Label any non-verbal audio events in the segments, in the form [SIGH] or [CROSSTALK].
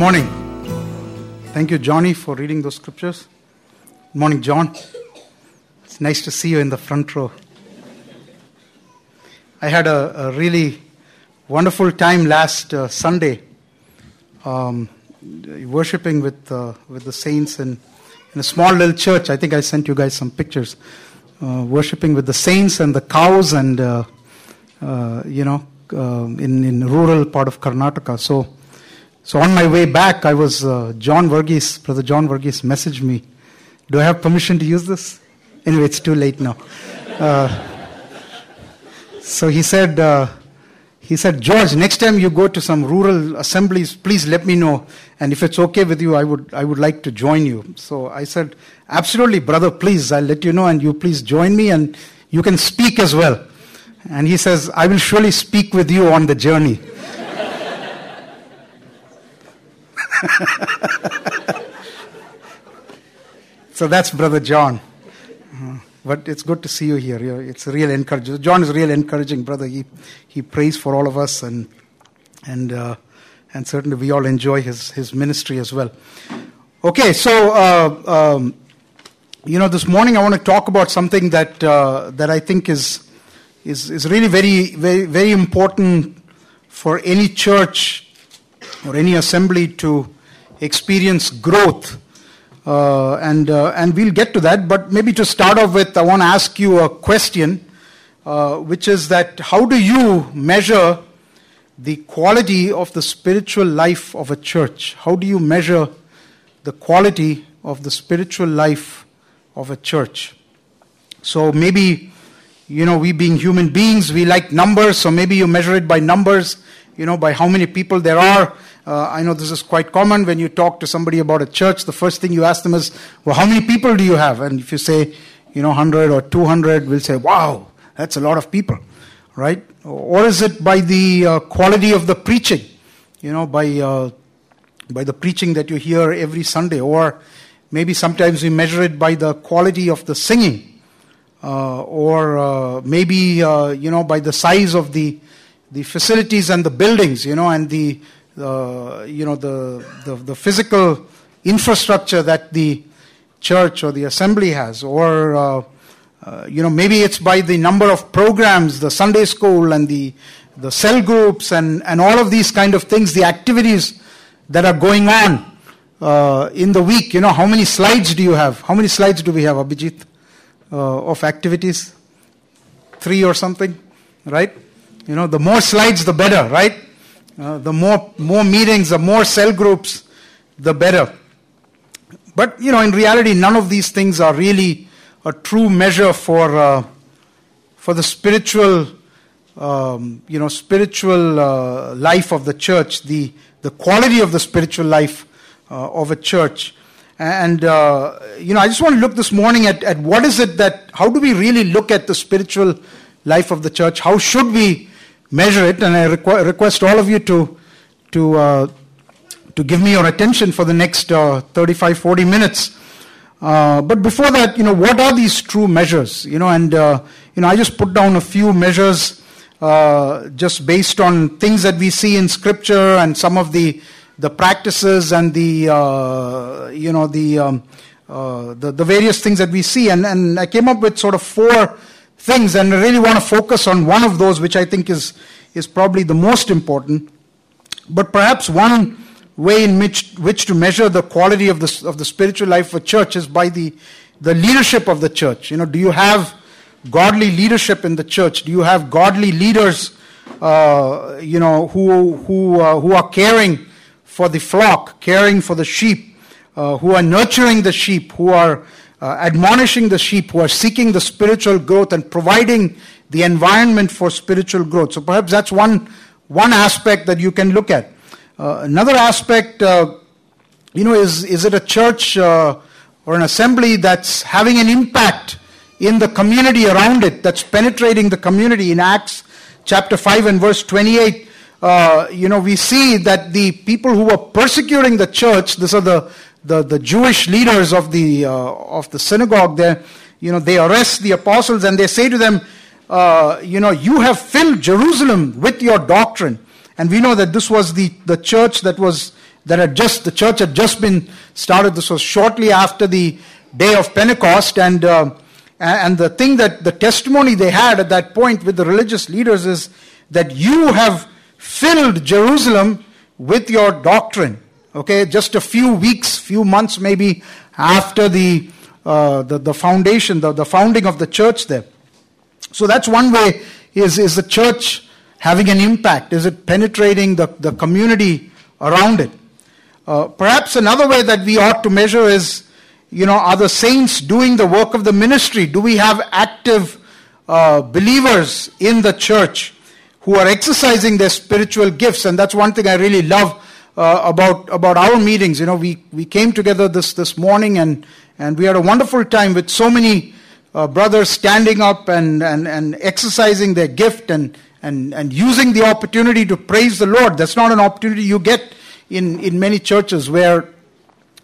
morning. Thank you, Johnny, for reading those scriptures. Good morning, John. It's nice to see you in the front row. I had a, a really wonderful time last uh, Sunday um, worshiping with, uh, with the saints in, in a small little church. I think I sent you guys some pictures. Uh, worshiping with the saints and the cows and, uh, uh, you know, uh, in, in rural part of Karnataka. So, so on my way back, I was, uh, John Verghese, Brother John Verghese messaged me, do I have permission to use this? Anyway, it's too late now. Uh, so he said, uh, he said, George, next time you go to some rural assemblies, please let me know. And if it's okay with you, I would, I would like to join you. So I said, absolutely, brother, please, I'll let you know and you please join me and you can speak as well. And he says, I will surely speak with you on the journey. [LAUGHS] so that's Brother John. Uh-huh. But it's good to see you here. It's real encouragement. John is real encouraging brother. He, he prays for all of us, and, and, uh, and certainly we all enjoy his, his ministry as well. Okay, so, uh, um, you know, this morning I want to talk about something that, uh, that I think is, is, is really very, very, very important for any church or any assembly to experience growth uh, and, uh, and we'll get to that. But maybe to start off with, I want to ask you a question, uh, which is that how do you measure the quality of the spiritual life of a church? How do you measure the quality of the spiritual life of a church? So maybe, you know, we being human beings, we like numbers, so maybe you measure it by numbers, you know, by how many people there are uh, I know this is quite common when you talk to somebody about a church. The first thing you ask them is, well, how many people do you have? And if you say, you know, 100 or 200, we'll say, wow, that's a lot of people, right? Or is it by the uh, quality of the preaching? You know, by, uh, by the preaching that you hear every Sunday. Or maybe sometimes we measure it by the quality of the singing. Uh, or uh, maybe, uh, you know, by the size of the, the facilities and the buildings, you know, and the the, you know, the, the, the physical infrastructure that the church or the assembly has, or uh, uh, you know, maybe it's by the number of programs, the Sunday school and the the cell groups and and all of these kind of things, the activities that are going on uh, in the week. You know, how many slides do you have? How many slides do we have, Abhijit, uh, of activities? Three or something, right? You know, the more slides, the better, right? Uh, the more, more meetings, the more cell groups, the better. But, you know, in reality, none of these things are really a true measure for, uh, for the spiritual, um, you know, spiritual uh, life of the church, the, the quality of the spiritual life uh, of a church. And, uh, you know, I just want to look this morning at, at what is it that, how do we really look at the spiritual life of the church? How should we measure it, and I requ- request all of you to, to, uh, to give me your attention for the next uh, 35, 40 minutes. Uh, but before that, you know, what are these true measures? You know, and, uh, you know, I just put down a few measures uh, just based on things that we see in Scripture and some of the, the practices and the, uh, you know, the, um, the, the various things that we see. And, and I came up with sort of four things, and I really want to focus on one of those, which I think is, is probably the most important. But perhaps one way in which, which to measure the quality of the, of the spiritual life of a church is by the, the leadership of the church. You know, do you have godly leadership in the church? Do you have godly leaders, uh, you know, who, who, uh, who are caring for the flock, caring for the sheep, uh, who are nurturing the sheep, who are uh, admonishing the sheep who are seeking the spiritual growth and providing the environment for spiritual growth. So perhaps that's one, one aspect that you can look at. Uh, another aspect, uh, you know, is, is it a church uh, or an assembly that's having an impact in the community around it, that's penetrating the community? In Acts chapter 5 and verse 28, uh, you know, we see that the people who were persecuting the church, these are the the, the Jewish leaders of the, uh, of the synagogue there, you know, they arrest the apostles and they say to them, uh, you know, you have filled Jerusalem with your doctrine. And we know that this was the, the church that was that had just, the church had just been started. This was shortly after the day of Pentecost. And, uh, and the thing that the testimony they had at that point with the religious leaders is that you have filled Jerusalem with your doctrine. Okay, just a few weeks, few months maybe after the, uh, the, the foundation, the, the founding of the church there. So that's one way is, is the church having an impact? Is it penetrating the, the community around it? Uh, perhaps another way that we ought to measure is, you know, are the saints doing the work of the ministry? Do we have active uh, believers in the church who are exercising their spiritual gifts? And that's one thing I really love uh, about about our meetings. You know, we we came together this this morning and and we had a wonderful time with so many uh, brothers standing up and, and and exercising their gift and and and using the opportunity to praise the Lord. That's not an opportunity you get in in many churches where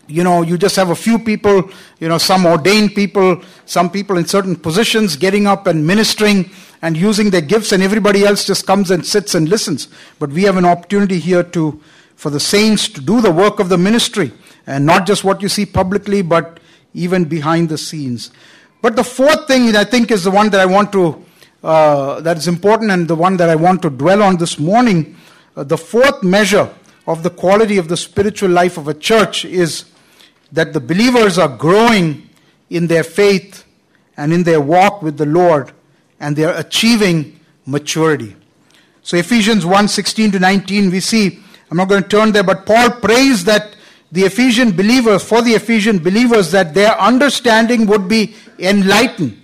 you know you just have a few people you know some ordained people some people in certain positions getting up and ministering and using their gifts and everybody else just comes and sits and listens but we have an opportunity here to for the saints to do the work of the ministry and not just what you see publicly but even behind the scenes. But the fourth thing i think is the one that i want to uh, that is important and the one that i want to dwell on this morning uh, the fourth measure of the quality of the spiritual life of a church is that the believers are growing in their faith and in their walk with the lord and they are achieving maturity. So ephesians 1 16 to 19 we see I'm not going to turn there, but Paul prays that the Ephesian believers, for the Ephesian believers, that their understanding would be enlightened.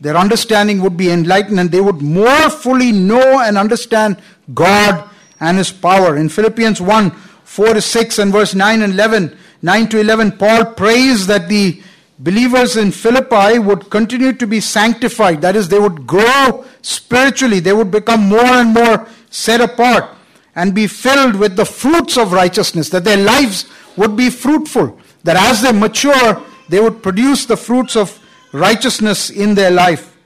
Their understanding would be enlightened and they would more fully know and understand God and His power. In Philippians 1 4 to 6 and verse 9 and 11, 9 to 11, Paul prays that the believers in Philippi would continue to be sanctified. That is, they would grow spiritually, they would become more and more set apart and be filled with the fruits of righteousness, that their lives would be fruitful, that as they mature, they would produce the fruits of righteousness in their life.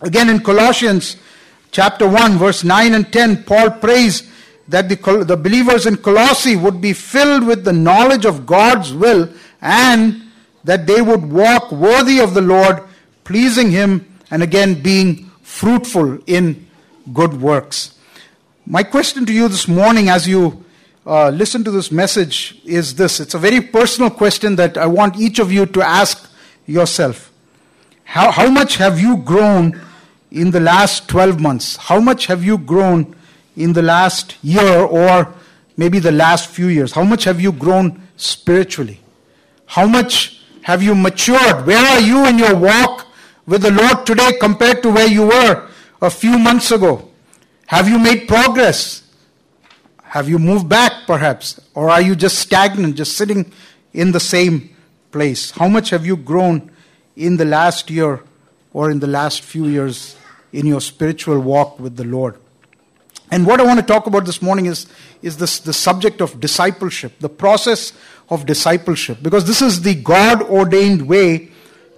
Again, in Colossians chapter 1, verse 9 and 10, Paul prays that the, the believers in Colossae would be filled with the knowledge of God's will and that they would walk worthy of the Lord, pleasing Him, and again being fruitful in good works. My question to you this morning, as you uh, listen to this message, is this. It's a very personal question that I want each of you to ask yourself. How, how much have you grown in the last 12 months? How much have you grown in the last year or maybe the last few years? How much have you grown spiritually? How much have you matured? Where are you in your walk with the Lord today compared to where you were a few months ago? Have you made progress? Have you moved back, perhaps? Or are you just stagnant, just sitting in the same place? How much have you grown in the last year or in the last few years in your spiritual walk with the Lord? And what I want to talk about this morning is, is this, the subject of discipleship, the process of discipleship, because this is the God ordained way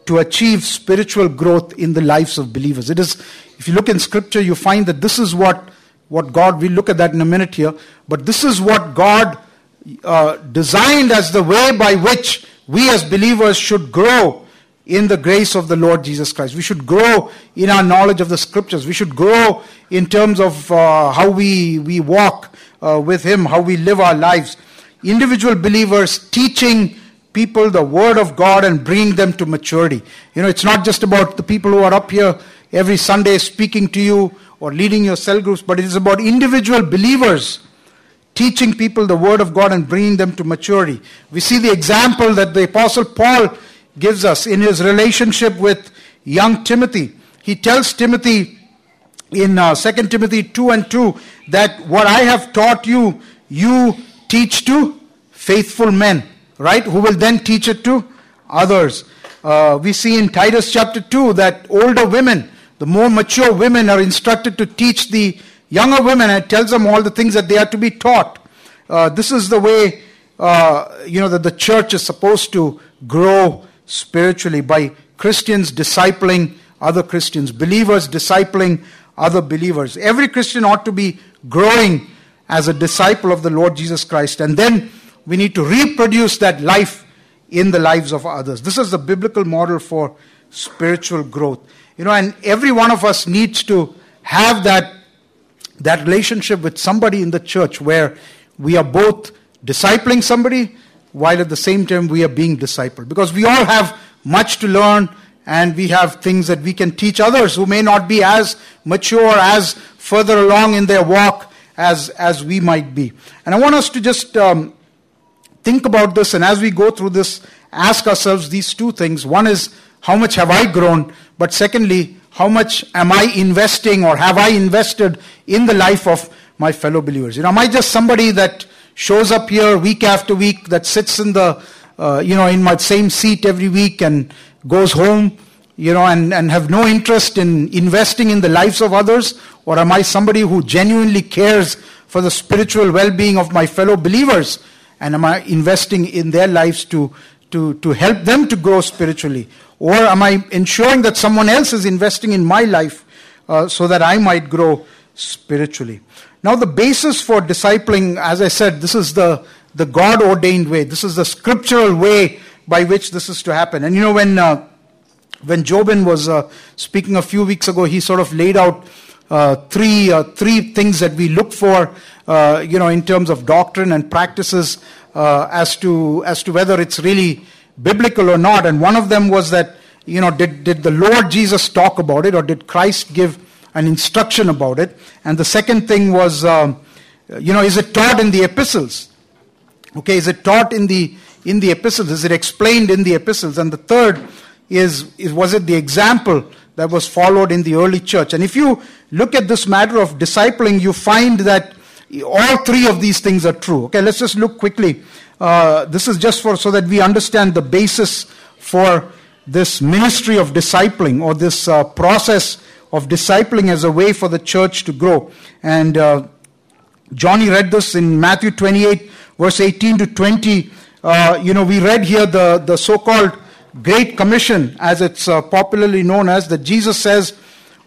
to achieve spiritual growth in the lives of believers. It is, if you look in scripture, you find that this is what, what God, we'll look at that in a minute here, but this is what God uh, designed as the way by which we as believers should grow in the grace of the Lord Jesus Christ. We should grow in our knowledge of the scriptures. We should grow in terms of uh, how we, we walk uh, with Him, how we live our lives. Individual believers teaching people the Word of God and bringing them to maturity. You know, it's not just about the people who are up here every Sunday speaking to you or leading your cell groups, but it is about individual believers teaching people the Word of God and bringing them to maturity. We see the example that the Apostle Paul gives us in his relationship with young Timothy. He tells Timothy in uh, 2 Timothy 2 and 2 that what I have taught you, you teach to faithful men right? Who will then teach it to others. Uh, we see in Titus chapter 2 that older women, the more mature women, are instructed to teach the younger women and tells them all the things that they are to be taught. Uh, this is the way, uh, you know, that the church is supposed to grow spiritually by Christians discipling other Christians, believers discipling other believers. Every Christian ought to be growing as a disciple of the Lord Jesus Christ. And then we need to reproduce that life in the lives of others. This is the biblical model for spiritual growth. You know, and every one of us needs to have that, that relationship with somebody in the church where we are both discipling somebody while at the same time we are being discipled. Because we all have much to learn and we have things that we can teach others who may not be as mature, as further along in their walk as, as we might be. And I want us to just um, think about this, and as we go through this, ask ourselves these two things. One is, how much have I grown? But secondly, how much am I investing or have I invested in the life of my fellow believers? You know, am I just somebody that shows up here week after week, that sits in the, uh, you know, in my same seat every week and goes home, you know, and, and have no interest in investing in the lives of others? Or am I somebody who genuinely cares for the spiritual well being of my fellow believers? And am I investing in their lives to, to, to help them to grow spiritually? Or am I ensuring that someone else is investing in my life uh, so that I might grow spiritually? Now, the basis for discipling, as I said, this is the, the God ordained way. This is the scriptural way by which this is to happen. And you know, when, uh, when Jobin was uh, speaking a few weeks ago, he sort of laid out three, uh, three things that we look for, uh, you know, in terms of doctrine and practices uh, as, to, as to whether it's really biblical or not. And one of them was that, you know, did, did the Lord Jesus talk about it or did Christ give an instruction about it? And the second thing was, um, you know, is it taught in the epistles? Okay, is it taught in the in the epistles? Is it explained in the epistles? And the third is, is was it the example that was followed in the early church? And if you look at this matter of discipling, you find that all three of these things are true. Okay, let's just look quickly. Uh, this is just for so that we understand the basis for this ministry of discipling or this uh, process of discipling as a way for the church to grow. And uh, Johnny read this in Matthew 28, verse 18 to 20. Uh, you know, we read here the, the so called Great Commission, as it's uh, popularly known as, that Jesus says,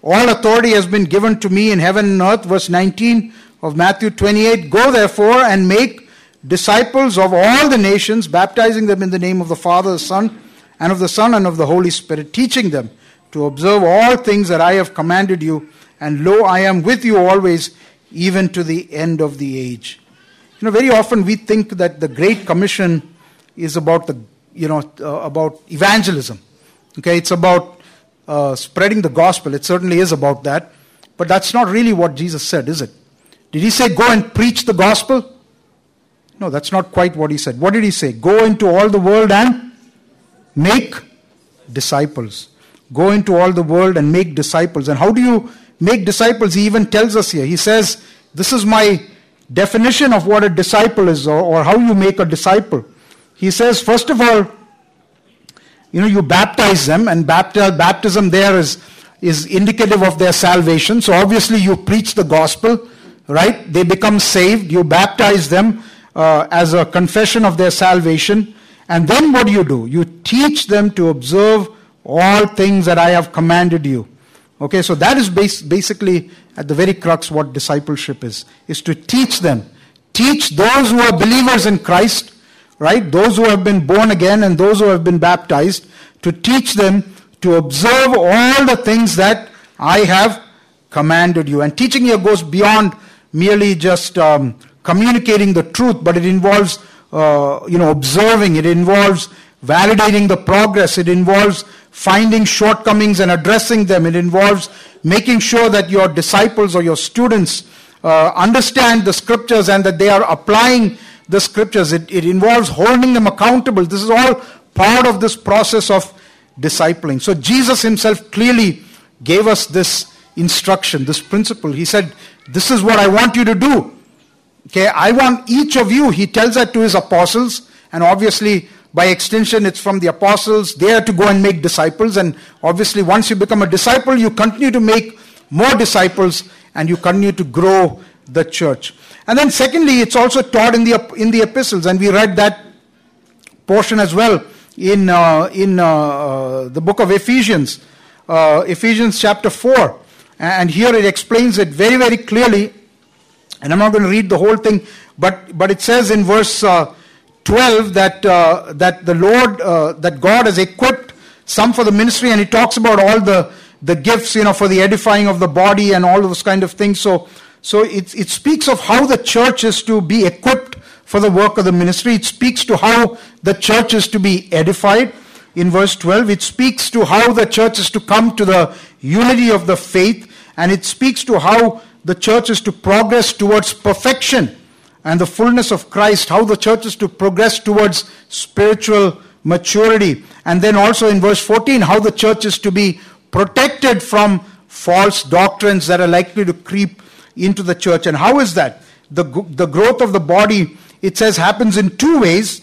All authority has been given to me in heaven and earth, verse 19 of Matthew 28. Go therefore and make disciples of all the nations, baptizing them in the name of the Father, the Son, and of the Son, and of the Holy Spirit, teaching them to observe all things that I have commanded you. And lo, I am with you always, even to the end of the age. You know, very often we think that the Great Commission is about the, you know, uh, about evangelism. Okay, it's about uh, spreading the gospel. It certainly is about that. But that's not really what Jesus said, is it? Did he say, go and preach the gospel? No, that's not quite what he said. What did he say? Go into all the world and make disciples. Go into all the world and make disciples. And how do you make disciples? He even tells us here. He says, This is my definition of what a disciple is or, or how you make a disciple. He says, first of all, you know, you baptize them, and baptism there is, is indicative of their salvation. So obviously, you preach the gospel, right? They become saved. You baptize them uh, as a confession of their salvation. And then what do you do? You teach them to observe all things that I have commanded you. Okay, so that is bas- basically at the very crux what discipleship is, is to teach them. Teach those who are believers in Christ, right? Those who have been born again and those who have been baptized, to teach them to observe all the things that I have commanded you. And teaching here goes beyond merely just um, communicating the truth, but it involves, uh, you know, observing. It involves validating the progress. It involves finding shortcomings and addressing them. It involves making sure that your disciples or your students uh, understand the scriptures and that they are applying the scriptures. It, it involves holding them accountable. This is all part of this process of discipling. So Jesus himself clearly gave us this instruction, this principle. He said, This is what I want you to do. Okay, I want each of you, he tells that to his apostles, and obviously by extension, it's from the apostles. They are to go and make disciples. And obviously, once you become a disciple, you continue to make more disciples and you continue to grow the church. And then, secondly, it's also taught in the, in the epistles. And we read that portion as well in, uh, in uh, uh the book of Ephesians, uh, Ephesians chapter 4. And here it explains it very, very clearly. And I'm not going to read the whole thing, but, but it says in verse uh, 12 that, uh, that the Lord, that God has equipped some for the ministry, and he talks about all the, the gifts, you know, for the edifying of the body and all those kind of things. So, so it, it speaks of how the church is to be equipped for the work of the ministry. It speaks to how the church is to be edified. In verse 12, it speaks to how the church is to come to the unity of the faith, and it speaks to how the church is to progress towards perfection and the fullness of Christ, how the church is to progress towards spiritual maturity. And then also in verse 14, how the church is to be protected from false doctrines that are likely to creep into the church. And how is that? The, the growth of the body, it says, happens in two ways.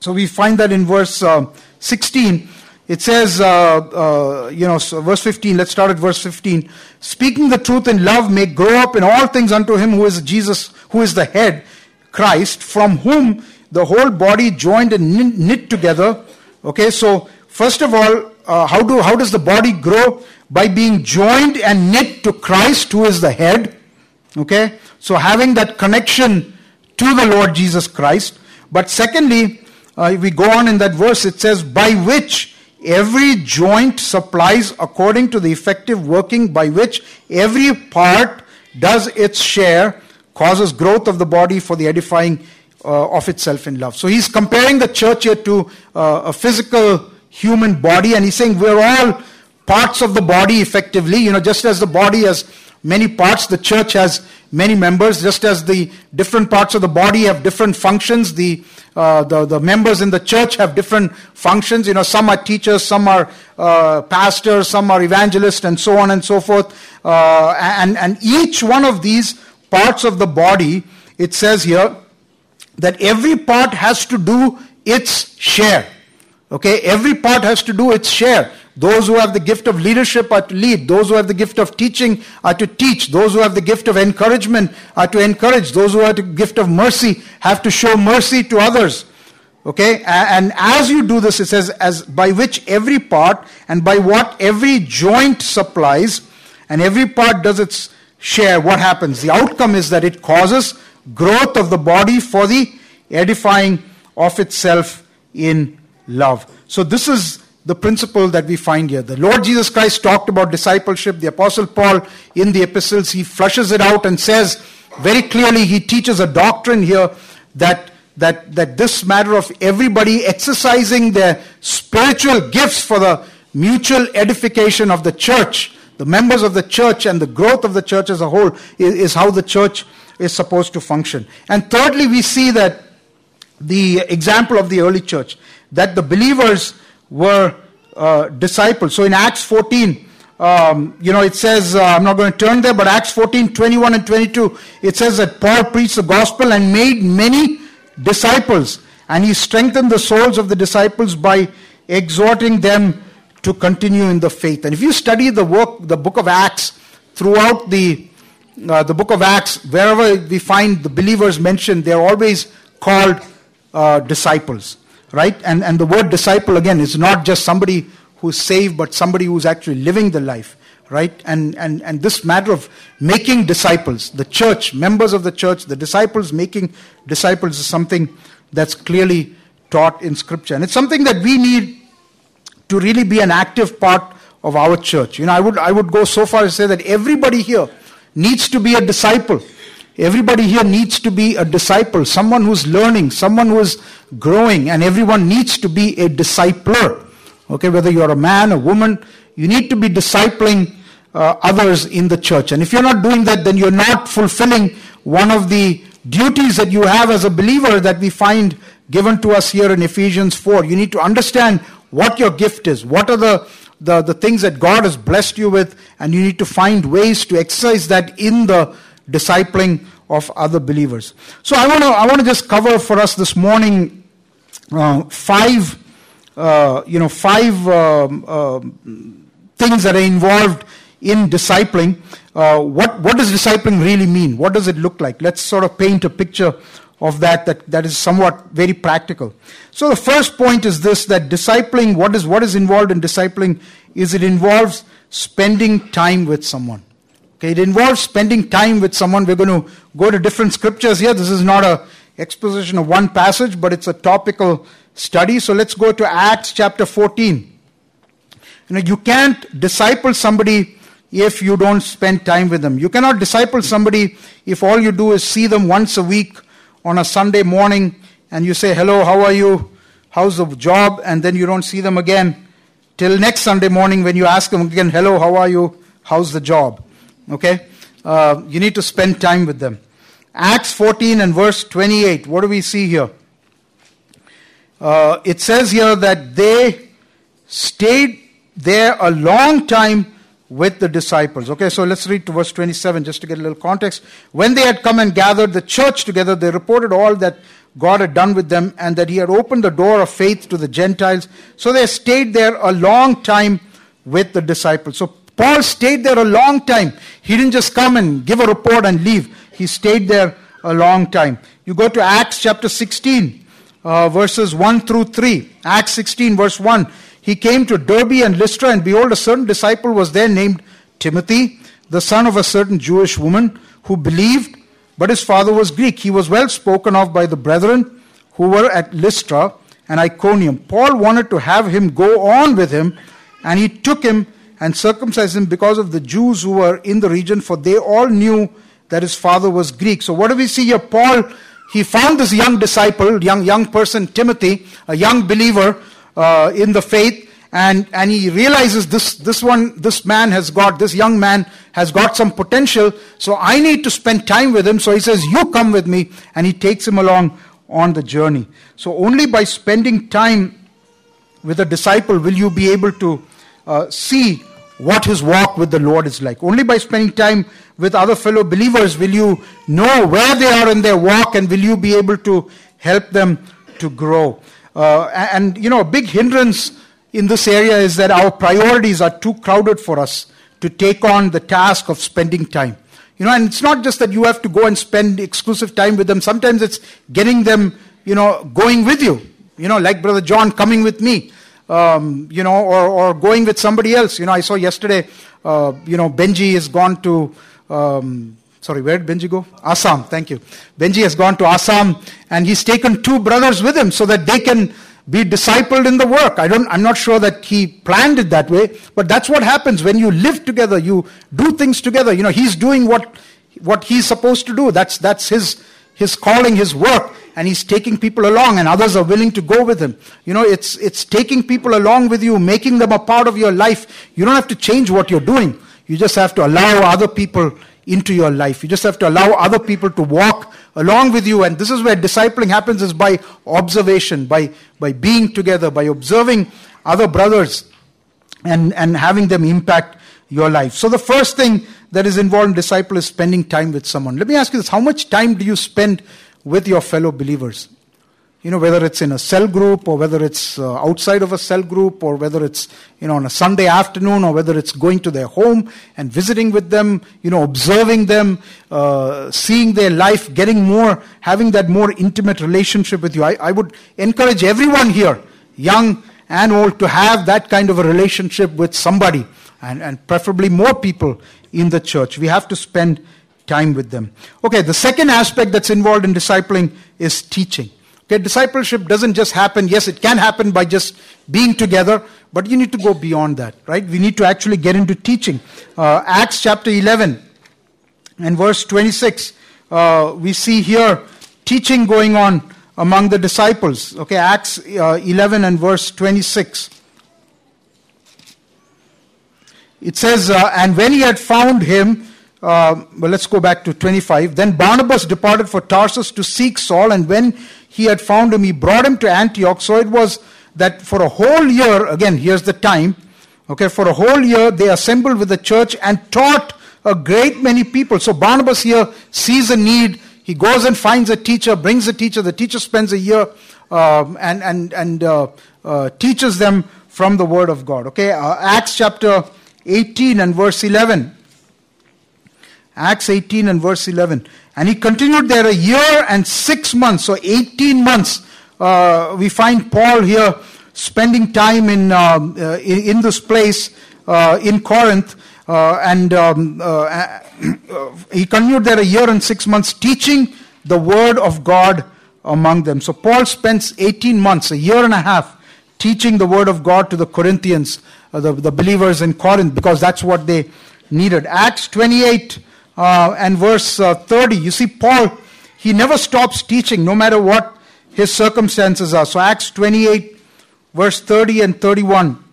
So we find that in verse uh, 16. It says, uh, uh, you know, so verse 15, let's start at verse 15. Speaking the truth in love may grow up in all things unto him who is Jesus, who is the head, Christ, from whom the whole body joined and knit together. Okay, so first of all, uh, how, do, how does the body grow? By being joined and knit to Christ, who is the head. Okay, so having that connection to the Lord Jesus Christ. But secondly, uh, we go on in that verse, it says, by which every joint supplies according to the effective working by which every part does its share, causes growth of the body for the edifying uh, of itself in love. So he's comparing the church here to uh, a physical human body, and he's saying we're all parts of the body effectively. You know, just as the body has many parts, the church has many members, just as the different parts of the body have different functions, the, uh, the, the, members in the church have different functions. You know, some are teachers, some are uh, pastors, some are evangelists, and so on and so forth. Uh, and, and each one of these parts of the body, it says here, that every part has to do its share. Okay, every part has to do its share. Those who have the gift of leadership are to lead. Those who have the gift of teaching are to teach. Those who have the gift of encouragement are to encourage. Those who have the gift of mercy have to show mercy to others. Okay? And as you do this, it says, as by which every part and by what every joint supplies, and every part does its share, what happens? The outcome is that it causes growth of the body for the edifying of itself in love. So this is the principle that we find here. The Lord Jesus Christ talked about discipleship. The Apostle Paul, in the epistles, he flushes it out and says very clearly, he teaches a doctrine here that, that, that this matter of everybody exercising their spiritual gifts for the mutual edification of the church, the members of the church, and the growth of the church as a whole is, is how the church is supposed to function. And thirdly, we see that the example of the early church, that the believers were uh, disciples. So in Acts 14, um, you know, it says, uh, I'm not going to turn there, but Acts 14, 21 and 22, it says that Paul preached the gospel and made many disciples. And he strengthened the souls of the disciples by exhorting them to continue in the faith. And if you study the work, the book of Acts, throughout the, uh, the book of Acts, wherever we find the believers mentioned, they're always called uh, disciples right? And, and the word disciple, again, is not just somebody who's saved, but somebody who's actually living the life, right? And, and, and this matter of making disciples, the church, members of the church, the disciples making disciples is something that's clearly taught in Scripture. And it's something that we need to really be an active part of our church. You know, I would, I would go so far as to say that everybody here needs to be a disciple. Everybody here needs to be a disciple, someone who's learning, someone who is growing, and everyone needs to be a discipler. Okay, whether you're a man, a woman, you need to be discipling uh, others in the church. And if you're not doing that, then you're not fulfilling one of the duties that you have as a believer that we find given to us here in Ephesians 4. You need to understand what your gift is, what are the, the, the things that God has blessed you with, and you need to find ways to exercise that in the discipling of other believers. So I want to I want to just cover for us this morning uh, five uh, you know five um, uh, things that are involved in discipling. Uh, what what does discipling really mean? What does it look like? Let's sort of paint a picture of that that, that is somewhat very practical. So the first point is this that discipling what is what is involved in discipling is it involves spending time with someone. Okay, it involves spending time with someone. We're going to go to different scriptures here. This is not a exposition of one passage, but it's a topical study. So let's go to Acts chapter 14. You know, you can't disciple somebody if you don't spend time with them. You cannot disciple somebody if all you do is see them once a week on a Sunday morning and you say, Hello, how are you? How's the job? And then you don't see them again till next Sunday morning when you ask them again, Hello, how are you? How's the job? Okay? Uh, you need to spend time with them. Acts 14 and verse 28. What do we see here? Uh, it says here that they stayed there a long time with the disciples. Okay, so let's read to verse 27 just to get a little context. When they had come and gathered the church together, they reported all that God had done with them and that He had opened the door of faith to the Gentiles. So they stayed there a long time with the disciples. So Paul stayed there a long time. He didn't just come and give a report and leave, he stayed there a long time. You go to Acts chapter 16, uh, verses 1 through 3. Acts 16, verse 1 he came to Derbe and Lystra, and behold, a certain disciple was there named Timothy, the son of a certain Jewish woman who believed, but his father was Greek. He was well spoken of by the brethren who were at Lystra and Iconium. Paul wanted to have him go on with him, and he took him and circumcised him because of the Jews who were in the region, for they all knew that his father was Greek. So, what do we see here? Paul, he found this young disciple, young, young person, Timothy, a young believer uh, in the faith and, and he realizes this, this one, this man has got, this young man has got some potential, so I need to spend time with him. So he says, You come with me, and he takes him along on the journey. So only by spending time with a disciple will you be able to uh, see what his walk with the Lord is like. Only by spending time with other fellow believers will you know where they are in their walk and will you be able to help them to grow. Uh, and, you know, a big hindrance in this area is that our priorities are too crowded for us to take on the task of spending time. You know, and it's not just that you have to go and spend exclusive time with them. Sometimes it's getting them, you know, going with you. You know, like Brother John coming with me. Um, you know, or, or going with somebody else. You know, I saw yesterday, uh, you know, Benji has gone to um, Sorry, where did Benji go? Assam, thank you. Benji has gone to Assam and he's taken two brothers with him so that they can be discipled in the work. I don't, I'm not sure that he planned it that way, but that's what happens when you live together, you do things together. You know, he's doing what, what he's supposed to do. That's, that's his, his calling, his work, and he's taking people along, and others are willing to go with him. You know, it's, it's taking people along with you, making them a part of your life. You don't have to change what you're doing. You just have to allow other people into your life. You just have to allow other people to walk along with you. And this is where discipling happens is by observation, by, by being together, by observing other brothers and, and having them impact your life. So the first thing that is involved in disciple is spending time with someone. Let me ask you this. How much time do you spend with your fellow believers? you know, whether it's in a cell group or whether it's uh, outside of a cell group or whether it's, you know, on a Sunday afternoon or whether it's going to their home and visiting with them, you know, observing them, uh, seeing their life, getting more, having that more intimate relationship with you. I, I would encourage everyone here, young and old, to have that kind of a relationship with somebody and, and preferably more people in the church. We have to spend time with them. Okay, the second aspect that's involved in discipling is teaching. Okay, discipleship doesn't just happen. Yes, it can happen by just being together, but you need to go beyond that, right? We need to actually get into teaching. Uh, Acts chapter 11 and verse 26, uh, we see here teaching going on among the disciples. Okay, Acts uh, 11 and verse 26. It says, uh, And when he had found him, uh, well, let's go back to 25. Then Barnabas departed for Tarsus to seek Saul, and when he had found him, he brought him to Antioch. So it was that for a whole year, again, here's the time, okay, for a whole year they assembled with the church and taught a great many people. So Barnabas here sees a need. He goes and finds a teacher, brings a teacher. The teacher spends a year uh, and, and, and uh, uh, teaches them from the Word of God. Okay, uh, Acts chapter 18 and verse 11. Acts 18 and verse 11. And he continued there a year and six months, so 18 months. Uh, we find Paul here spending time in, um, uh, in, in, this place uh, in Corinth. Uh, and um, uh, [CLEARS THROAT] he continued there a year and six months teaching the word of God among them. So Paul spends 18 months, a year and a half, teaching the word of God to the Corinthians, uh, the, the believers in Corinth, because that's what they needed. Acts 28 uh, and verse uh, 30, you see, Paul, he never stops teaching, no matter what his circumstances are. So, Acts 28, verse 30 and 31.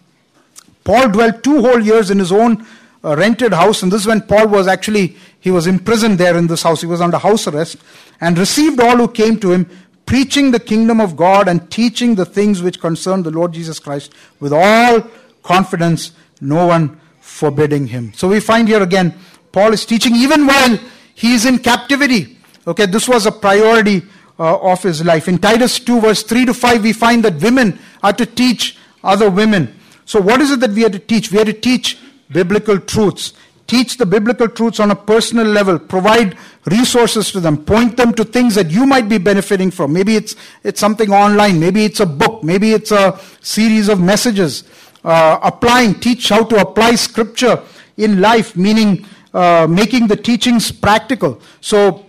Paul dwelt two whole years in his own uh, rented house, and this is when Paul was actually, he was imprisoned there in this house. He was under house arrest, and received all who came to him, preaching the kingdom of God and teaching the things which concern the Lord Jesus Christ with all confidence, no one forbidding him. So we find here again, Paul is teaching even while he is in captivity. Okay, this was a priority uh, of his life. In Titus 2, verse 3 to 5, we find that women are to teach other women. So, what is it that we are to teach? We are to teach biblical truths. Teach the biblical truths on a personal level. Provide resources to them. Point them to things that you might be benefiting from. Maybe it's, it's something online. Maybe it's a book. Maybe it's a series of messages. Uh, applying, teach how to apply scripture in life, meaning uh, making the teachings practical. So,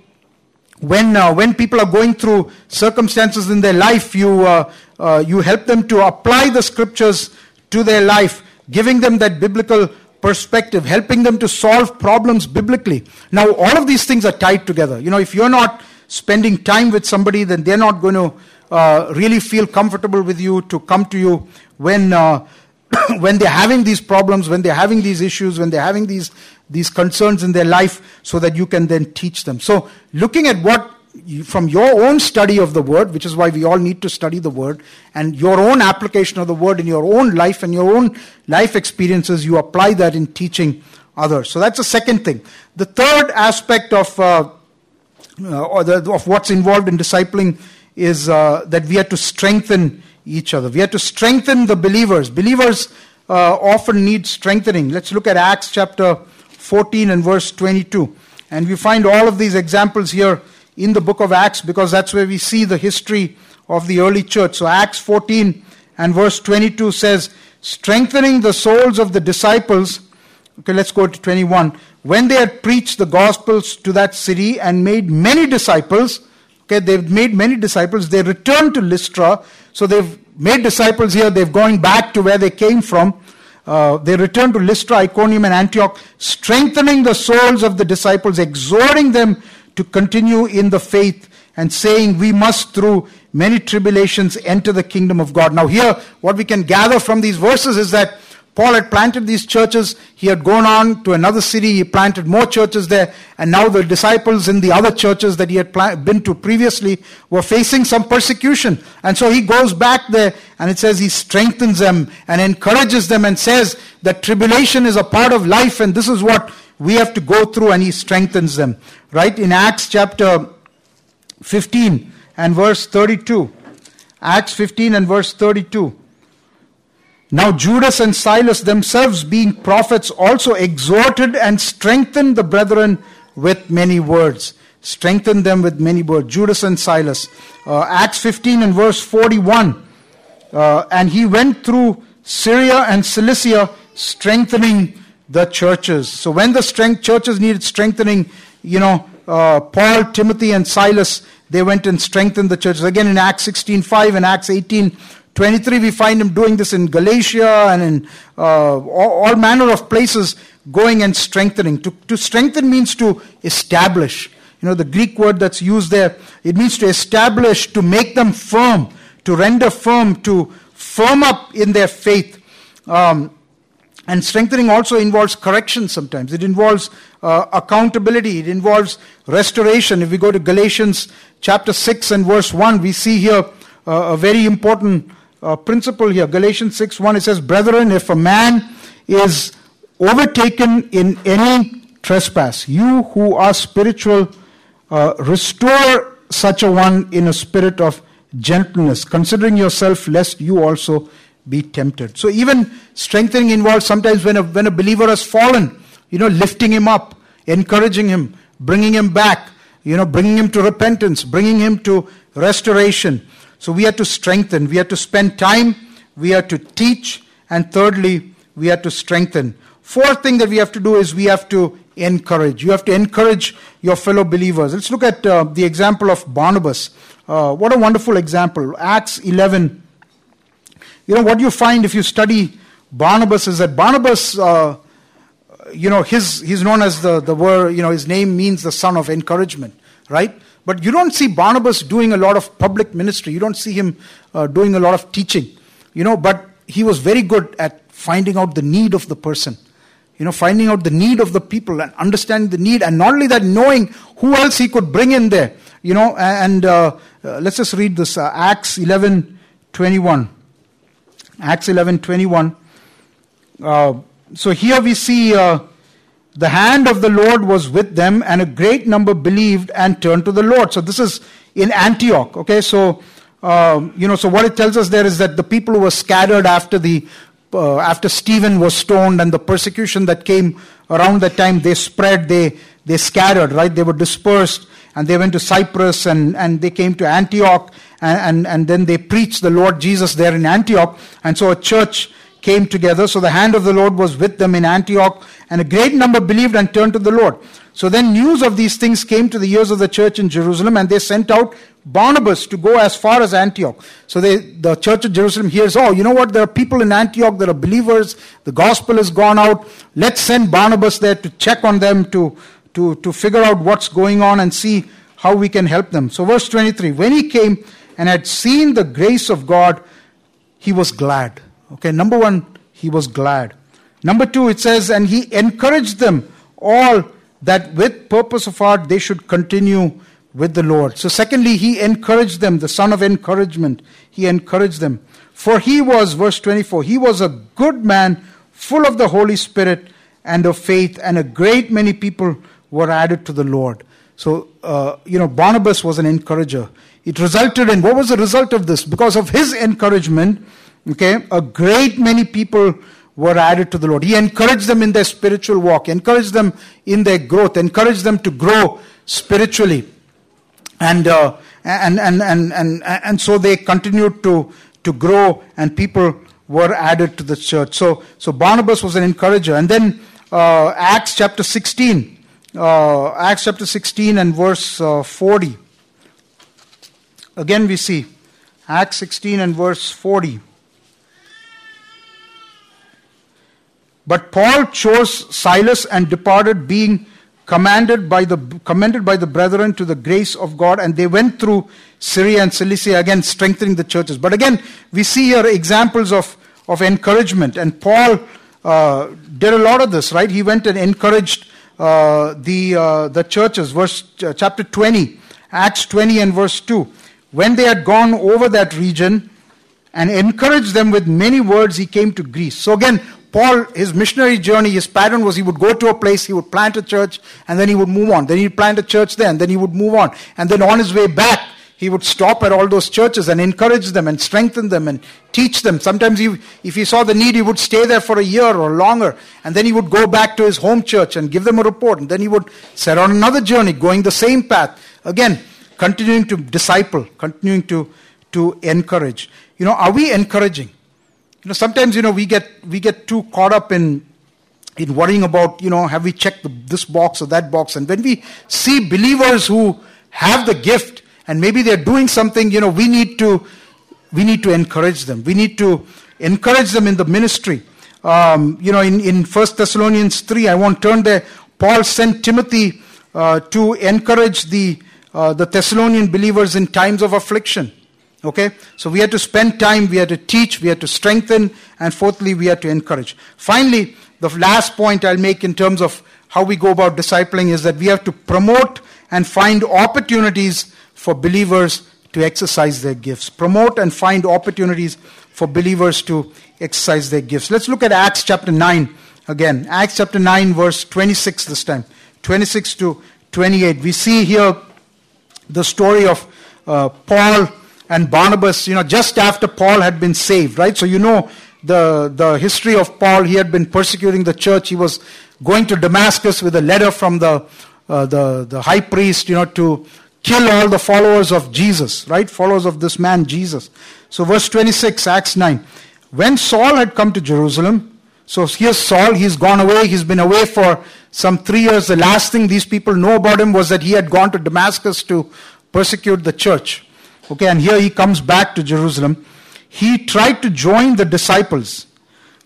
when uh, when people are going through circumstances in their life, you uh, uh, you help them to apply the scriptures to their life, giving them that biblical perspective, helping them to solve problems biblically. Now, all of these things are tied together. You know, if you're not spending time with somebody, then they're not going to uh, really feel comfortable with you to come to you when uh, [COUGHS] when they're having these problems, when they're having these issues, when they're having these these concerns in their life, so that you can then teach them. So, looking at what from your own study of the word, which is why we all need to study the word, and your own application of the word in your own life and your own life experiences, you apply that in teaching others. So that's the second thing. The third aspect of uh, uh, or the, of what's involved in discipling is uh, that we have to strengthen each other. We have to strengthen the believers. Believers uh, often need strengthening. Let's look at Acts chapter 14 and verse 22. And we find all of these examples here in the book of Acts because that's where we see the history of the early church. So, Acts 14 and verse 22 says, strengthening the souls of the disciples. Okay, let's go to 21. When they had preached the gospels to that city and made many disciples, okay, they've made many disciples, they returned to Lystra. So, they've made disciples here, they've gone back to where they came from. Uh, they returned to Lystra, Iconium, and Antioch, strengthening the souls of the disciples, exhorting them to continue in the faith and saying we must through many tribulations enter the kingdom of God. Now here, what we can gather from these verses is that Paul had planted these churches. He had gone on to another city. He planted more churches there. And now the disciples in the other churches that he had been to previously were facing some persecution. And so he goes back there and it says he strengthens them and encourages them and says that tribulation is a part of life and this is what we have to go through and he strengthens them. Right? In Acts chapter 15 and verse 32. Acts 15 and verse 32. Now Judas and Silas themselves being prophets also exhorted and strengthened the brethren with many words. Strengthened them with many words. Judas and Silas. Uh, Acts 15 and verse 41. Uh, and he went through Syria and Cilicia strengthening the churches. So when the strength churches needed strengthening, you know, uh, Paul, Timothy, and Silas, they went and strengthened the churches. Again, in Acts 16:5 and Acts 18:23, we find him doing this in Galatia and in uh, all, all, manner of places, going and strengthening. To, to strengthen means to establish. You know, the Greek word that's used there, it means to establish, to make them firm, to render firm, to firm up in their faith. Um, and strengthening also involves correction sometimes. It involves uh, accountability. It involves restoration. If we go to Galatians chapter 6 and verse 1, we see here uh, a very important uh, principle here. Galatians 6 1, it says, Brethren, if a man is overtaken in any trespass, you who are spiritual, uh, restore such a one in a spirit of gentleness, considering yourself, lest you also be tempted. So even strengthening involves sometimes when a, when a believer has fallen, you know, lifting him up, encouraging him, bringing him back, you know, bringing him to repentance, bringing him to restoration. So we have to strengthen, we have to spend time, we have to teach, and thirdly, we have to strengthen. Fourth thing that we have to do is we have to encourage. You have to encourage your fellow believers. Let's look at uh, the example of Barnabas. uh, what a wonderful example. Acts 11. You know, what you find if you study Barnabas is that Barnabas, uh, you know, his, he's known as the, the word, you know, his name means the son of encouragement, right? But you don't see Barnabas doing a lot of public ministry. You don't see him uh, doing a lot of teaching, you know, but he was very good at finding out the need of the person. You know, finding out the need of the people and understanding the need, and not only that, knowing who else he could bring in there. You know, and uh, uh, let's just read this uh, Acts 11 21. Acts 11 21. Uh, so here we see uh, the hand of the Lord was with them, and a great number believed and turned to the Lord. So this is in Antioch. Okay, so um, you know, so what it tells us there is that the people who were scattered after the uh, after Stephen was stoned and the persecution that came around that time, they spread, they they scattered, right? They were dispersed, and they went to Cyprus and and they came to Antioch, and and, and then they preached the Lord Jesus there in Antioch, and so a church came together. So the hand of the Lord was with them in Antioch, and a great number believed and turned to the Lord. So then news of these things came to the ears of the church in Jerusalem, and they sent out Barnabas to go as far as Antioch. So they, the church of Jerusalem hears, oh, you know what? There are people in Antioch that are believers. The gospel has gone out. Let's send Barnabas there to check on them, to, to, to figure out what's going on and see how we can help them. So, verse 23 When he came and had seen the grace of God, he was glad. Okay, number one, he was glad. Number two, it says, and he encouraged them all that with purpose of heart they should continue with the Lord. So, secondly, he encouraged them, the son of encouragement. He encouraged them. For he was, verse 24, he was a good man, full of the Holy Spirit and of faith, and a great many people were added to the Lord. So, uh, you know, Barnabas was an encourager. It resulted in, what was the result of this? Because of his encouragement, okay, a great many people were added to the Lord. He encouraged them in their spiritual walk, encouraged them in their growth, encouraged them to grow spiritually. And, uh, and, and, and, and, and so they continued to, to grow, and people were added to the church. So, so Barnabas was an encourager. And then uh, Acts chapter 16, uh, Acts chapter 16 and verse uh, 40. Again, we see Acts 16 and verse 40. But Paul chose Silas and departed, being commanded by the commended by the brethren to the grace of God, and they went through Syria and Cilicia again, strengthening the churches. But again, we see here examples of, of encouragement, and Paul uh, did a lot of this, right? He went and encouraged uh, the uh, the churches. Verse uh, chapter twenty, Acts twenty and verse two. When they had gone over that region and encouraged them with many words, he came to Greece. So again, Paul, his missionary journey, his pattern was he would go to a place, he would plant a church, and then he would move on. Then he'd plant a church there, and then he would move on. And then on his way back, he would stop at all those churches and encourage them and strengthen them and teach them. Sometimes, he, if he saw the need, he would stay there for a year or longer. And then he would go back to his home church and give them a report. And then he would set on another journey, going the same path. Again, continuing to disciple, continuing to, to encourage. You know, are we encouraging? You know, sometimes, you know, we get, we get too caught up in, in worrying about, you know, have we checked the, this box or that box? And when we see believers who have the gift and maybe they're doing something, you know, we need to, we need to encourage them. We need to encourage them in the ministry. Um, you know, in, in 1 Thessalonians 3, I won't turn there, Paul sent Timothy uh, to encourage the, uh, the Thessalonian believers in times of affliction. Okay? So we have to spend time, we have to teach, we have to strengthen, and fourthly, we have to encourage. Finally, the last point I'll make in terms of how we go about discipling is that we have to promote and find opportunities for believers to exercise their gifts. Promote and find opportunities for believers to exercise their gifts. Let's look at Acts chapter 9 again. Acts chapter 9, verse 26 this time. 26 to 28. We see here the story of uh, Paul and Barnabas, you know, just after Paul had been saved, right? So you know the, the history of Paul. He had been persecuting the church. He was going to Damascus with a letter from the, uh, the, the high priest, you know, to kill all the followers of Jesus, right? Followers of this man, Jesus. So verse 26, Acts 9. When Saul had come to Jerusalem, so here's Saul, he's gone away, he's been away for some three years. The last thing these people know about him was that he had gone to Damascus to persecute the church. Okay, and here he comes back to Jerusalem. He tried to join the disciples.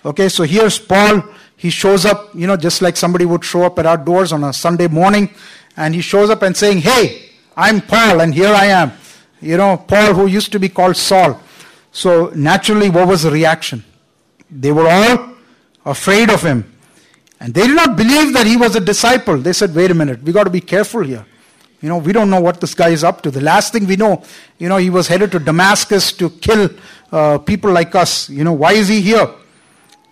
Okay, so here's Paul. He shows up, you know, just like somebody would show up at our doors on a Sunday morning, and he shows up and saying, Hey, I'm Paul, and here I am. You know, Paul, who used to be called Saul. So naturally, what was the reaction? They were all afraid of him. And they did not believe that he was a disciple. They said, wait a minute, we got to be careful here. You know, we don't know what this guy is up to. The last thing we know, you know, he was headed to Damascus to kill uh, people like us. You know, why is he here?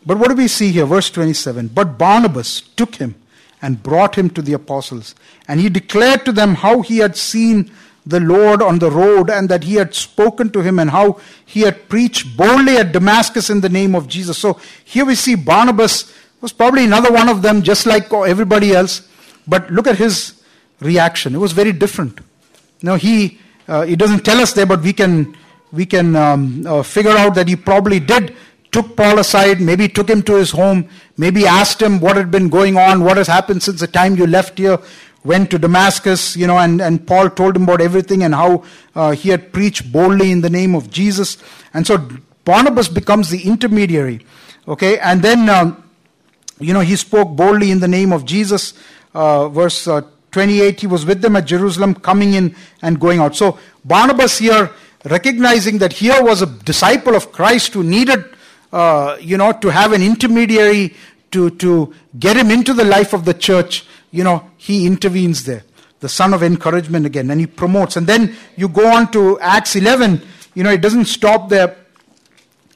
But what do we see here? Verse 27. But Barnabas took him and brought him to the apostles. And he declared to them how he had seen the Lord on the road and that he had spoken to him and how he had preached boldly at Damascus in the name of Jesus. So here we see Barnabas was probably another one of them, just like everybody else. But look at his reaction. It was very different. Now he uh, he doesn't tell us there, but we can we can um, uh, figure out that he probably did took Paul aside, maybe took him to his home, maybe asked him what had been going on, what has happened since the time you left here, went to Damascus, you know, and, and Paul told him about everything and how uh, he had preached boldly in the name of Jesus. And so Barnabas becomes the intermediary, okay, and then, um, you know, he spoke boldly in the name of Jesus, uh, verse uh, 28, he was with them at Jerusalem, coming in and going out. So Barnabas here, recognizing that here was a disciple of Christ who needed, uh, you know, to have an intermediary to, to get him into the life of the church, you know, he intervenes there. The son of encouragement again, and he promotes. And then you go on to Acts 11, you know, it doesn't stop there.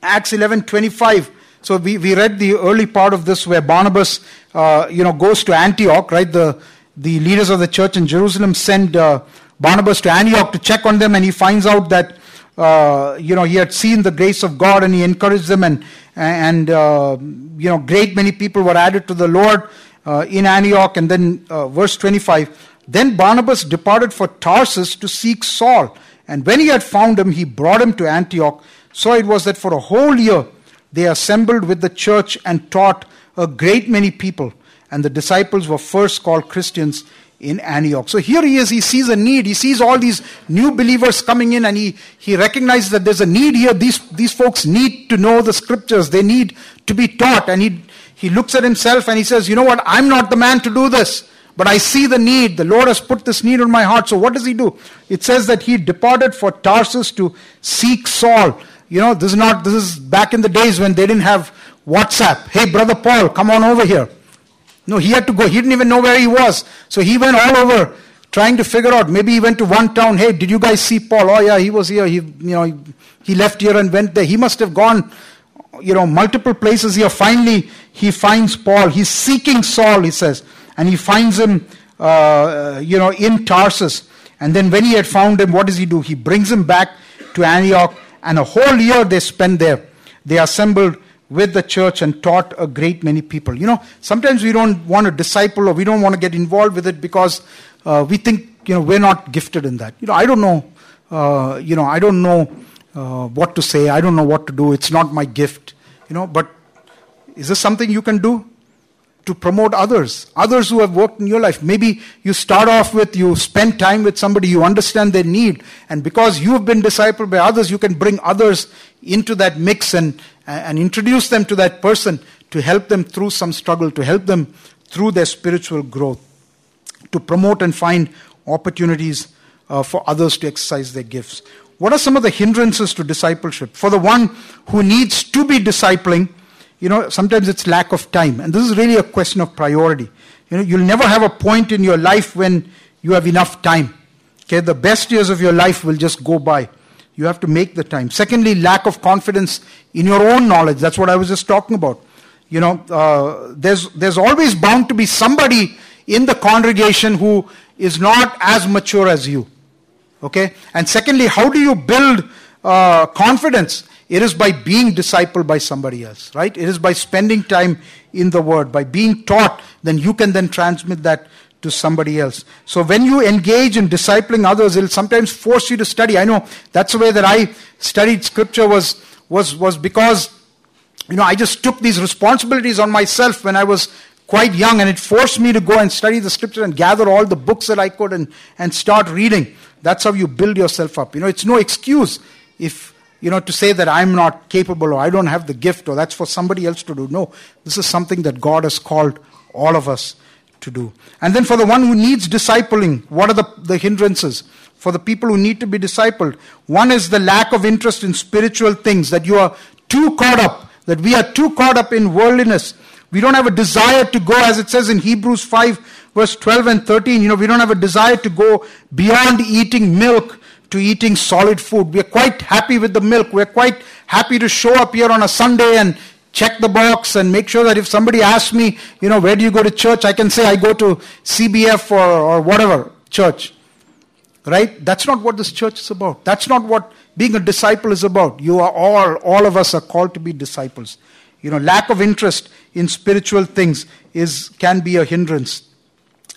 Acts 11 25. So we, we read the early part of this where Barnabas, uh, you know, goes to Antioch, right? The, the leaders of the church in Jerusalem send uh, Barnabas to Antioch to check on them, and he finds out that uh, you know he had seen the grace of God, and he encouraged them, and and uh, you know great many people were added to the Lord uh, in Antioch. And then uh, verse 25. Then Barnabas departed for Tarsus to seek Saul, and when he had found him, he brought him to Antioch. So it was that for a whole year they assembled with the church and taught a great many people and the disciples were first called Christians in Antioch. So here he is, he sees a need. He sees all these new believers coming in and he, he recognizes that there's a need here. These, these folks need to know the scriptures. They need to be taught. And he, he looks at himself and he says, you know what? I'm not the man to do this. But I see the need. The Lord has put this need on my heart. So what does he do? It says that he departed for Tarsus to seek Saul. You know, this is not, this is back in the days when they didn't have WhatsApp. Hey, brother Paul, come on over here. No, he had to go. He didn't even know where he was. So he went all over trying to figure out. Maybe he went to one town. Hey, did you guys see Paul? Oh, yeah, he was here. He, you know, he, left here and went there. He must have gone, you know, multiple places here. Finally, he finds Paul. He's seeking Saul, he says. And he finds him, uh, you know, in Tarsus. And then when he had found him, what does he do? He brings him back to Antioch. And a whole year they spend there. They assembled with the church and taught a great many people. You know, sometimes we don't want to disciple or we don't want to get involved with it because uh, we think, you know, we're not gifted in that. You know, I don't know, uh, you know, I don't know uh, what to say. I don't know what to do. It's not my gift. You know, but is this something you can do? to promote others, others who have worked in your life. Maybe you start off with, you spend time with somebody, you understand their need, and because you have been discipled by others, you can bring others into that mix and, and introduce them to that person to help them through some struggle, to help them through their spiritual growth, to promote and find opportunities uh, for others to exercise their gifts. What are some of the hindrances to discipleship? For the one who needs to be discipling, you know, sometimes it's lack of time. And this is really a question of priority. You know, you'll never have a point in your life when you have enough time. Okay, the best years of your life will just go by. You have to make the time. Secondly, lack of confidence in your own knowledge. That's what I was just talking about. You know, uh, there's, there's always bound to be somebody in the congregation who is not as mature as you. Okay? And secondly, how do you build uh, confidence? It is by being discipled by somebody else, right? It is by spending time in the Word, by being taught, then you can then transmit that to somebody else. So when you engage in discipling others, it'll sometimes force you to study. I know that's the way that I studied scripture was, was, was because, you know, I just took these responsibilities on myself when I was quite young and it forced me to go and study the scripture and gather all the books that I could and, and start reading. That's how you build yourself up. You know, it's no excuse if, you know, to say that I'm not capable or I don't have the gift or that's for somebody else to do. No, this is something that God has called all of us to do. And then for the one who needs discipling, what are the, the hindrances? For the people who need to be discipled, one is the lack of interest in spiritual things, that you are too caught up, that we are too caught up in worldliness. We don't have a desire to go, as it says in Hebrews 5, verse 12 and 13. You know, we don't have a desire to go beyond eating milk to eating solid food. We're quite happy with the milk. We're quite happy to show up here on a Sunday and check the box and make sure that if somebody asks me, you know, where do you go to church, I can say I go to CBF or, or whatever church. Right? That's not what this church is about. That's not what being a disciple is about. You are all, all of us are called to be disciples. You know, lack of interest in spiritual things is, can be a hindrance.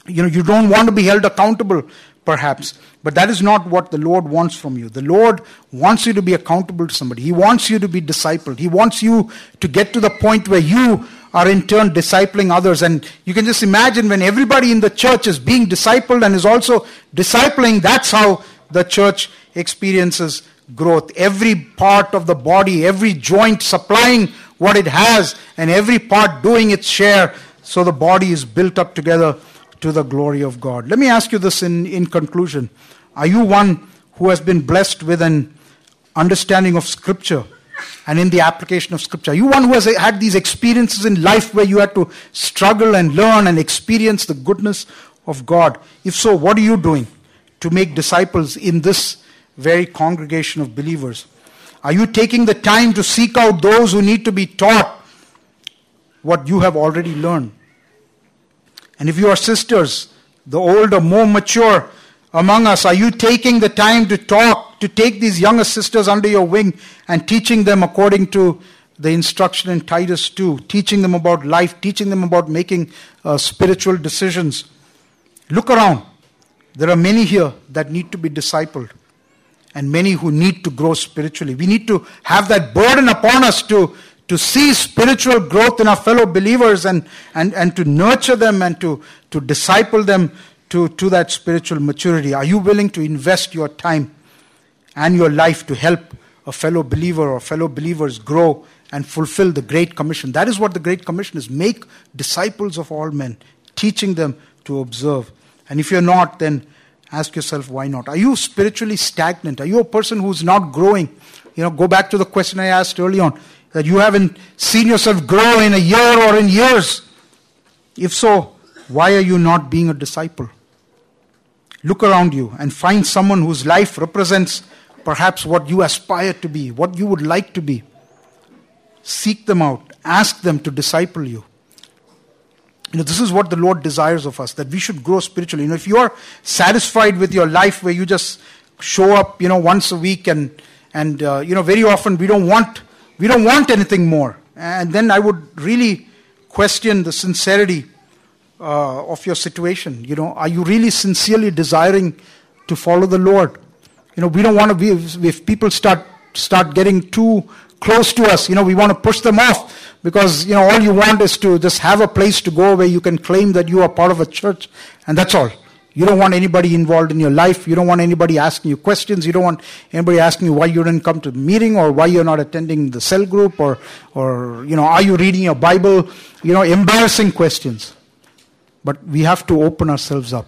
You know, you don't want to be held accountable, perhaps. But that is not what the Lord wants from you. The Lord wants you to be accountable to somebody. He wants you to be discipled. He wants you to get to the point where you are in turn discipling others. And you can just imagine when everybody in the church is being discipled and is also discipling, that's how the church experiences growth. Every part of the body, every joint supplying what it has, and every part doing its share so the body is built up together to the glory of God. Let me ask you this in, in conclusion. Are you one who has been blessed with an understanding of Scripture and in the application of Scripture? Are you one who has had these experiences in life where you had to struggle and learn and experience the goodness of God? If so, what are you doing to make disciples in this very congregation of believers? Are you taking the time to seek out those who need to be taught what you have already learned? And if you are sisters, the older, more mature among us, are you taking the time to talk, to take these younger sisters under your wing and teaching them according to the instruction in Titus 2, teaching them about life, teaching them about making uh, spiritual decisions? Look around. There are many here that need to be discipled and many who need to grow spiritually. We need to have that burden upon us to, to see spiritual growth in our fellow believers and, and, and to nurture them and to, to disciple them to, to that spiritual maturity. Are you willing to invest your time and your life to help a fellow believer or fellow believers grow and fulfill the Great Commission? That is what the Great Commission is make disciples of all men, teaching them to observe. And if you're not, then ask yourself why not. Are you spiritually stagnant? Are you a person who's not growing? You know, go back to the question I asked early on that you haven't seen yourself grow in a year or in years? If so, why are you not being a disciple? Look around you and find someone whose life represents perhaps what you aspire to be, what you would like to be. Seek them out, ask them to disciple you. You know, this is what the Lord desires of us, that we should grow spiritually. You know, if you are satisfied with your life where you just show up, you know, once a week and, and uh, you know, very often we don't want we don't want anything more. And then I would really question the sincerity uh, of your situation. You know, are you really sincerely desiring to follow the Lord? You know, we don't want to be, if people start, start getting too close to us, you know, we want to push them off because, you know, all you want is to just have a place to go where you can claim that you are part of a church and that's all. You don't want anybody involved in your life. You don't want anybody asking you questions. You don't want anybody asking you why you didn't come to the meeting or why you're not attending the cell group or, or you know, are you reading your Bible? You know, embarrassing questions. But we have to open ourselves up.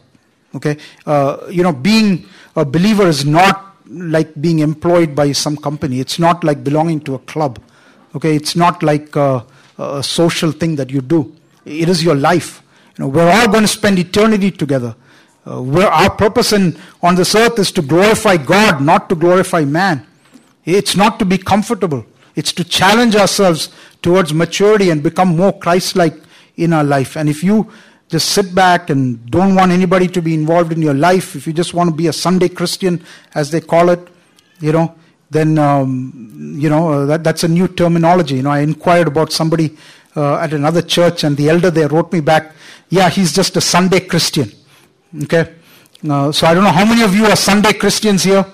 Okay? Uh, you know, being a believer is not like being employed by some company. It's not like belonging to a club. Okay? It's not like a, a social thing that you do. It is your life. You know, we're all going to spend eternity together. Uh, our purpose in, on this earth is to glorify God, not to glorify man. It's not to be comfortable. It's to challenge ourselves towards maturity and become more Christ-like in our life. And if you just sit back and don't want anybody to be involved in your life, if you just want to be a Sunday Christian, as they call it, you know, then um, you know uh, that, that's a new terminology. You know, I inquired about somebody uh, at another church, and the elder there wrote me back, "Yeah, he's just a Sunday Christian." Okay? Uh, so I don't know how many of you are Sunday Christians here.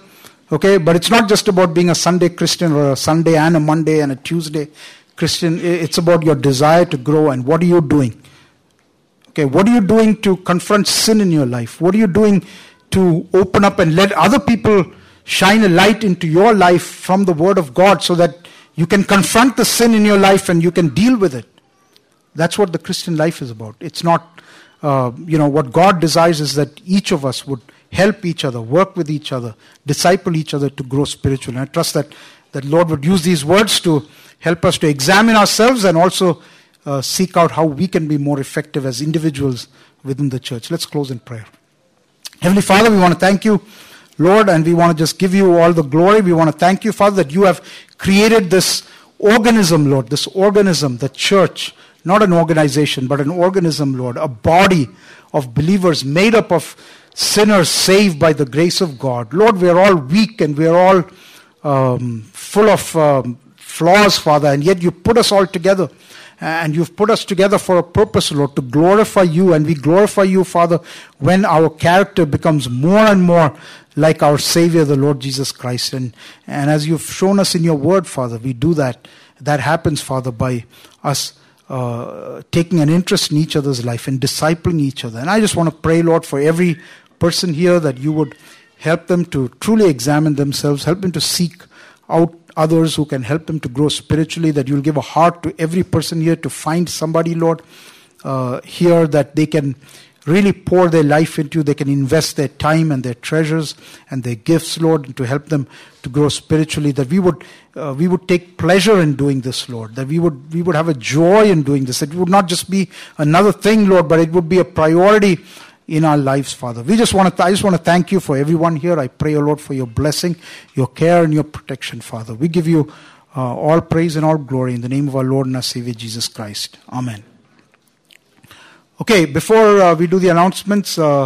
Okay? But it's not just about being a Sunday Christian or a Sunday and a Monday and a Tuesday Christian. It's about your desire to grow and what are you doing? Okay? What are you doing to confront sin in your life? What are you doing to open up and let other people shine a light into your life from the Word of God so that you can confront the sin in your life and you can deal with it. That's what the Christian life is about. It's not, uh, you know, what God desires is that each of us would help each other, work with each other, disciple each other to grow spiritually. And I trust that that Lord would use these words to help us to examine ourselves and also uh, seek out how we can be more effective as individuals within the church. Let's close in prayer. Heavenly Father, we want to thank you, Lord, and we want to just give you all the glory. We want to thank you, Father, that you have created this organism, Lord, this organism, the church, not an organization, but an organism, Lord, a body of believers made up of sinners saved by the grace of God. Lord, we are all weak and we are all um, full of um, flaws, Father, and yet you put us all together. And you've put us together for a purpose, Lord, to glorify you. And we glorify you, Father, when our character becomes more and more like our Savior, the Lord Jesus Christ. And, and as you've shown us in your word, Father, we do that. That happens, Father, by us uh, taking an interest in each other's life and discipling each other. And I just want to pray, Lord, for every person here that you would help them to truly examine themselves, help them to seek out others who can help them to grow spiritually, that you'll give a heart to every person here to find somebody, Lord, uh, here that they can really pour their life into. You, they can invest their time and their treasures and their gifts, Lord, to help them to grow spiritually. That we would uh, we would take pleasure in doing this, Lord. That we would we would have a joy in doing this. It would not just be another thing, Lord, but it would be a priority in our lives, Father. We just want to, I just want to thank you for everyone here. I pray, O Lord, for your blessing, your care, and your protection, Father. We give you uh, all praise and all glory in the name of our Lord and our Savior, Jesus Christ. Amen. Okay, before uh, we do the announcements, uh